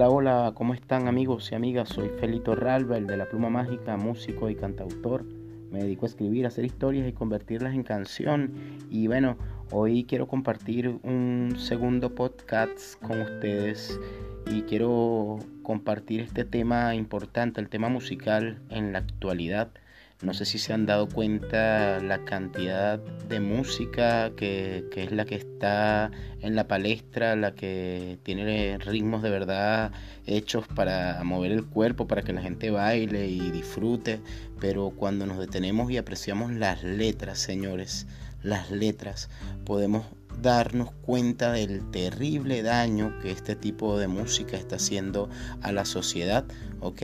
Hola, hola, ¿cómo están amigos y amigas? Soy Felito Ralva, el de la pluma mágica, músico y cantautor. Me dedico a escribir, hacer historias y convertirlas en canción. Y bueno, hoy quiero compartir un segundo podcast con ustedes y quiero compartir este tema importante, el tema musical en la actualidad. No sé si se han dado cuenta la cantidad de música que, es la que está en la palestra, la que tiene ritmos de verdad hechos para mover el cuerpo, para que la gente baile y disfrute. Pero cuando nos detenemos y apreciamos las letras, señores, las letras, podemos darnos cuenta del terrible daño que este tipo de música está haciendo a la sociedad, ¿ok?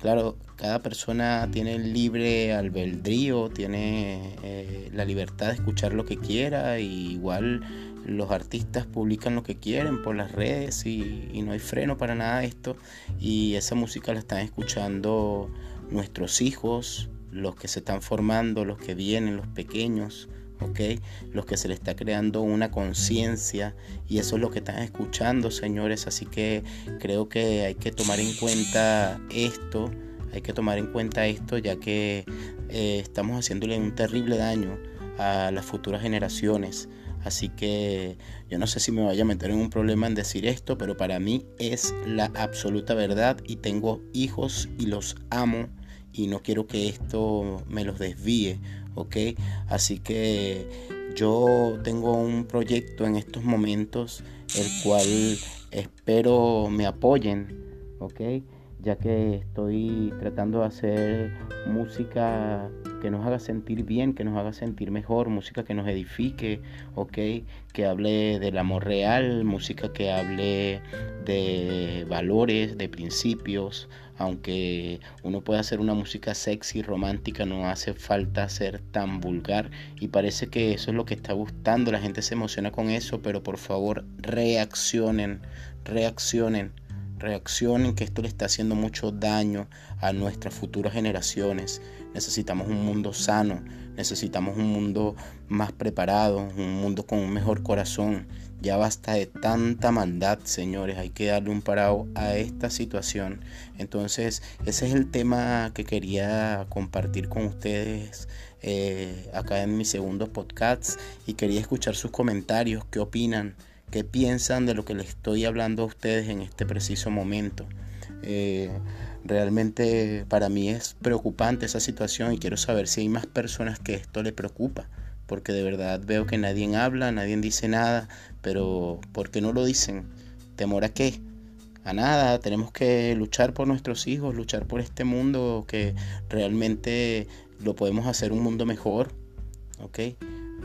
Claro, cada persona tiene libre albedrío, tiene eh, la libertad de escuchar lo que quiera, y igual los artistas publican lo que quieren por las redes y, no hay freno para nada esto. Y esa música la están escuchando nuestros hijos, los que se están formando, los que vienen, los pequeños. ¿Ok? Los que se le está creando una conciencia y eso es lo que están escuchando, señores. Así que creo que hay que tomar en cuenta esto, hay que tomar en cuenta esto ya que eh, estamos haciéndole un terrible daño a las futuras generaciones. Así que yo no sé si me vaya a meter en un problema en decir esto, pero para mí es la absoluta verdad y tengo hijos y los amo y no quiero que esto me los desvíe ¿ok? Así que yo tengo un proyecto en estos momentos el cual espero me apoyen, ¿ok? Ya que estoy tratando de hacer música que nos haga sentir bien, que nos haga sentir mejor, música que nos edifique, ¿ok? Que hable del amor real, música que hable de valores, de principios, aunque uno puede hacer una música sexy, romántica, no hace falta ser tan vulgar. Y parece que eso es lo que está gustando, la gente se emociona con eso, pero por favor reaccionen, reaccionen reaccionen que esto le está haciendo mucho daño a nuestras futuras generaciones. Necesitamos un mundo sano, necesitamos un mundo más preparado, un mundo con un mejor corazón. Ya basta de tanta maldad, señores, hay que darle un parado a esta situación. Entonces, ese es el tema que quería compartir con ustedes eh, acá en mi segundo podcast y quería escuchar sus comentarios, qué opinan qué piensan de lo que les estoy hablando a ustedes en este preciso momento. Eh, realmente para mí es preocupante esa situación y quiero saber si hay más personas que esto le preocupa, porque de verdad veo que nadie habla, nadie dice nada, pero ¿por qué no lo dicen? ¿Temor a qué? A nada, tenemos que luchar por nuestros hijos, luchar por este mundo que realmente lo podemos hacer un mundo mejor, ¿ok?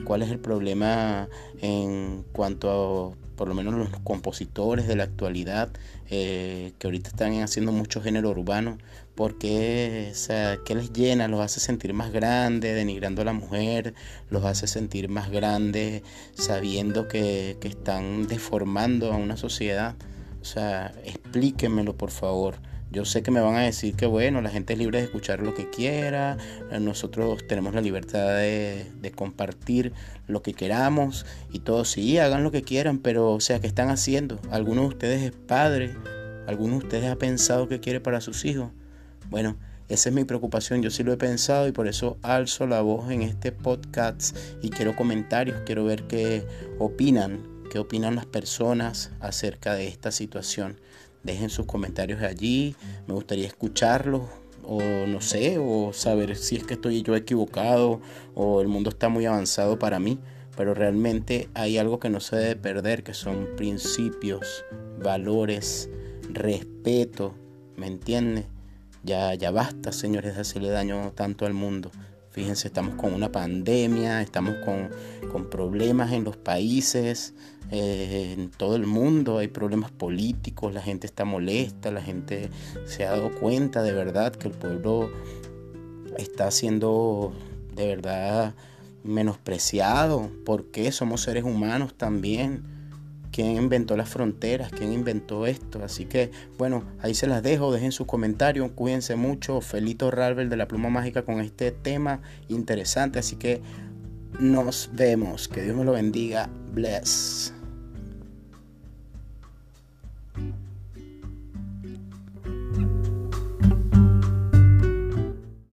Cuál es el problema en cuanto a por lo menos los compositores de la actualidad eh, que ahorita están haciendo mucho género urbano porque o sea, ¿qué les llena? los hace sentir más grandes denigrando a la mujer los hace sentir más grandes sabiendo que, están deformando a una sociedad o sea explíquenmelo por favor yo sé que me van a decir que bueno, la gente es libre de escuchar lo que quiera, nosotros tenemos la libertad de, compartir lo que queramos y todo, sí, hagan lo que quieran, pero o sea, ¿qué están haciendo? ¿Alguno de ustedes es padre? ¿Alguno de ustedes ha pensado qué quiere para sus hijos? Bueno, esa es mi preocupación, yo sí lo he pensado y por eso alzo la voz en este podcast y quiero comentarios, quiero ver qué opinan, qué opinan las personas acerca de esta situación. Dejen sus comentarios allí, me gustaría escucharlos o no sé, o saber si es que estoy yo equivocado o el mundo está muy avanzado para mí, pero realmente hay algo que no se debe perder, que son principios, valores, respeto, ¿me entiende? Ya, ya basta, señores, de hacerle daño tanto al mundo. Fíjense, estamos con una pandemia, estamos con, problemas en los países, eh, en todo el mundo hay problemas políticos, la gente está molesta, la gente se ha dado cuenta de verdad que el pueblo está siendo de verdad menospreciado, porque somos seres humanos también quién inventó las fronteras, quién inventó esto. Así que, bueno, ahí se las dejo, dejen sus comentarios, cuídense mucho. Felito Ralver de la Pluma Mágica con este tema interesante. Así que nos vemos. Que Dios me lo bendiga. Bless.